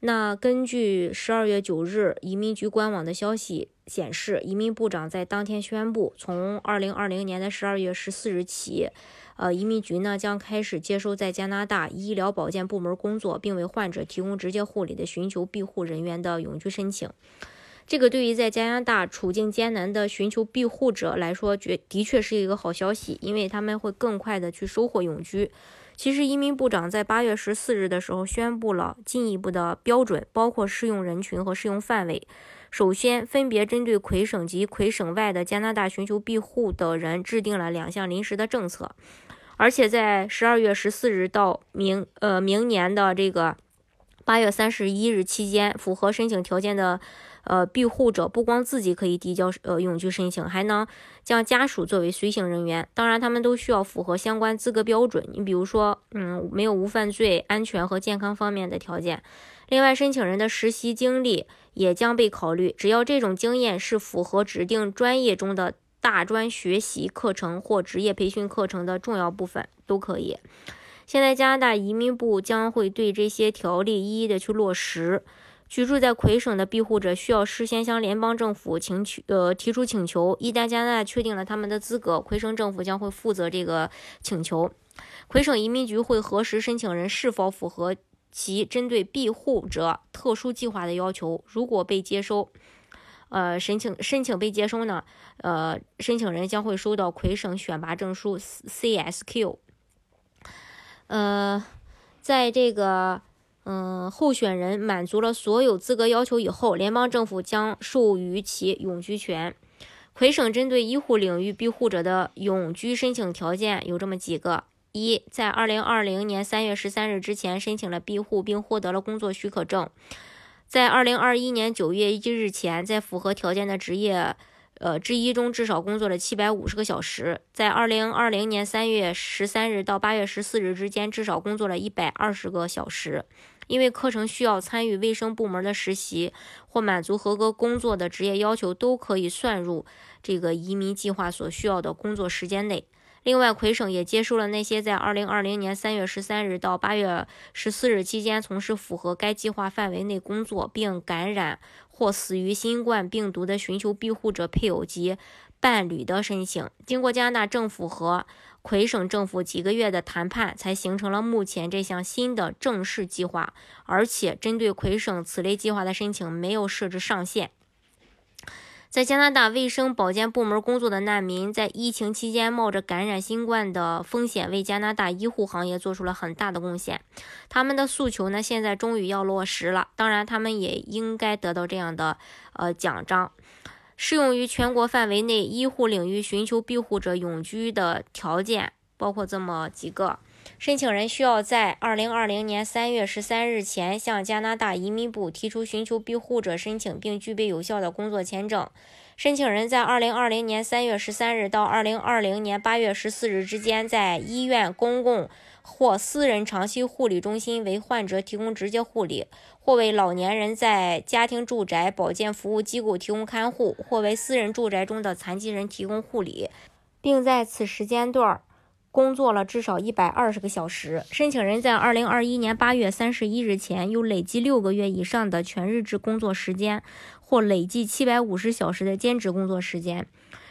那根据十二月九日移民局官网的消息显示，移民部长在当天宣布，从二零二零年的十二月十四日起，呃，移民局呢将开始接收在加拿大医疗保健部门工作并为患者提供直接护理的寻求庇护人员的永居申请。这个对于在加拿大处境艰难的寻求庇护者来说，绝的确是一个好消息，因为他们会更快的去收获永居。其实，移民部长在八月十四日的时候宣布了进一步的标准，包括适用人群和适用范围。首先，分别针对魁省及魁省外的加拿大寻求庇护的人制定了两项临时的政策，而且在十二月十四日到明呃明年的这个八月三十一日期间，符合申请条件的。呃，庇护者不光自己可以递交呃永居申请，还能将家属作为随行人员。当然，他们都需要符合相关资格标准。你比如说，嗯，没有无犯罪、安全和健康方面的条件。另外，申请人的实习经历也将被考虑，只要这种经验是符合指定专业中的大专学习课程或职业培训课程的重要部分都可以。现在，加拿大移民部将会对这些条例一一的去落实。居住在魁省的庇护者需要事先向联邦政府请求，呃，提出请求。一旦加拿大确定了他们的资格，魁省政府将会负责这个请求。魁省移民局会核实申请人是否符合其针对庇护者特殊计划的要求。如果被接收，呃，申请申请被接收呢，呃，申请人将会收到魁省选拔证书 CSQ。呃，在这个。嗯，候选人满足了所有资格要求以后，联邦政府将授予其永居权。魁省针对医护领域庇护者的永居申请条件有这么几个：一，在二零二零年三月十三日之前申请了庇护并获得了工作许可证；在二零二一年九月一日前，在符合条件的职业。呃，之一中至少工作了七百五十个小时，在二零二零年三月十三日到八月十四日之间，至少工作了一百二十个小时。因为课程需要参与卫生部门的实习或满足合格工作的职业要求，都可以算入这个移民计划所需要的工作时间内。另外，魁省也接收了那些在二零二零年三月十三日到八月十四日期间从事符合该计划范围内工作并感染或死于新冠病毒的寻求庇护者配偶及伴侣的申请。经过加拿大政府和魁省政府几个月的谈判，才形成了目前这项新的正式计划。而且，针对魁省此类计划的申请没有设置上限。在加拿大卫生保健部门工作的难民，在疫情期间冒着感染新冠的风险，为加拿大医护行业做出了很大的贡献。他们的诉求呢，现在终于要落实了。当然，他们也应该得到这样的呃奖章。适用于全国范围内医护领域寻求庇护者永居的条件包括这么几个。申请人需要在二零二零年三月十三日前向加拿大移民部提出寻求庇护者申请，并具备有效的工作签证。申请人在二零二零年三月十三日到二零二零年八月十四日之间，在医院、公共或私人长期护理中心为患者提供直接护理，或为老年人在家庭住宅、保健服务机构提供看护，或为私人住宅中的残疾人提供护理，并在此时间段儿。工作了至少一百二十个小时。申请人在二零二一年八月三十一日前有累计六个月以上的全日制工作时间，或累计七百五十小时的兼职工作时间。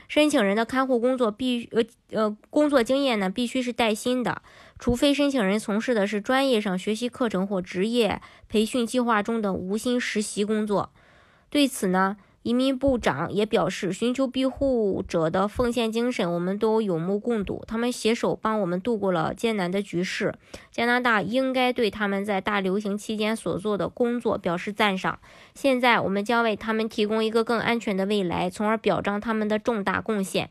申请人的看护工作必呃呃工作经验呢必须是带薪的，除非申请人从事的是专业上学习课程或职业培训计划中的无薪实习工作。对此呢？移民部长也表示，寻求庇护者的奉献精神，我们都有目共睹。他们携手帮我们度过了艰难的局势。加拿大应该对他们在大流行期间所做的工作表示赞赏。现在，我们将为他们提供一个更安全的未来，从而表彰他们的重大贡献。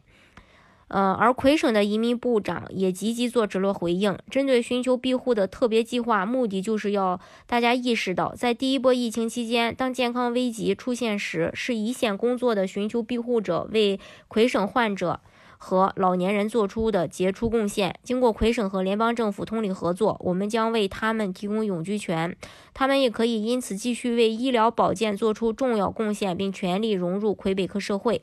呃，而魁省的移民部长也积极做直落回应。针对寻求庇护的特别计划，目的就是要大家意识到，在第一波疫情期间，当健康危机出现时，是一线工作的寻求庇护者为魁省患者和老年人做出的杰出贡献。经过魁省和联邦政府通力合作，我们将为他们提供永居权，他们也可以因此继续为医疗保健做出重要贡献，并全力融入魁北克社会。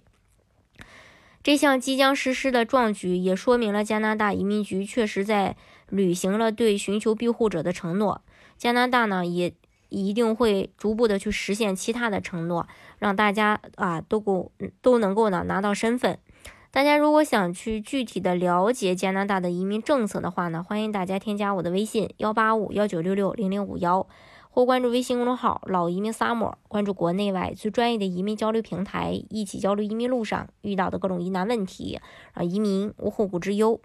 这项即将实施的壮举也说明了加拿大移民局确实在履行了对寻求庇护者的承诺。加拿大呢，也一定会逐步的去实现其他的承诺，让大家啊都够都能够呢拿到身份。大家如果想去具体的了解加拿大的移民政策的话呢，欢迎大家添加我的微信幺八五幺九六六零零五幺。或关注微信公众号“老移民萨摩关注国内外最专业的移民交流平台，一起交流移民路上遇到的各种疑难问题，让移民无后顾之忧。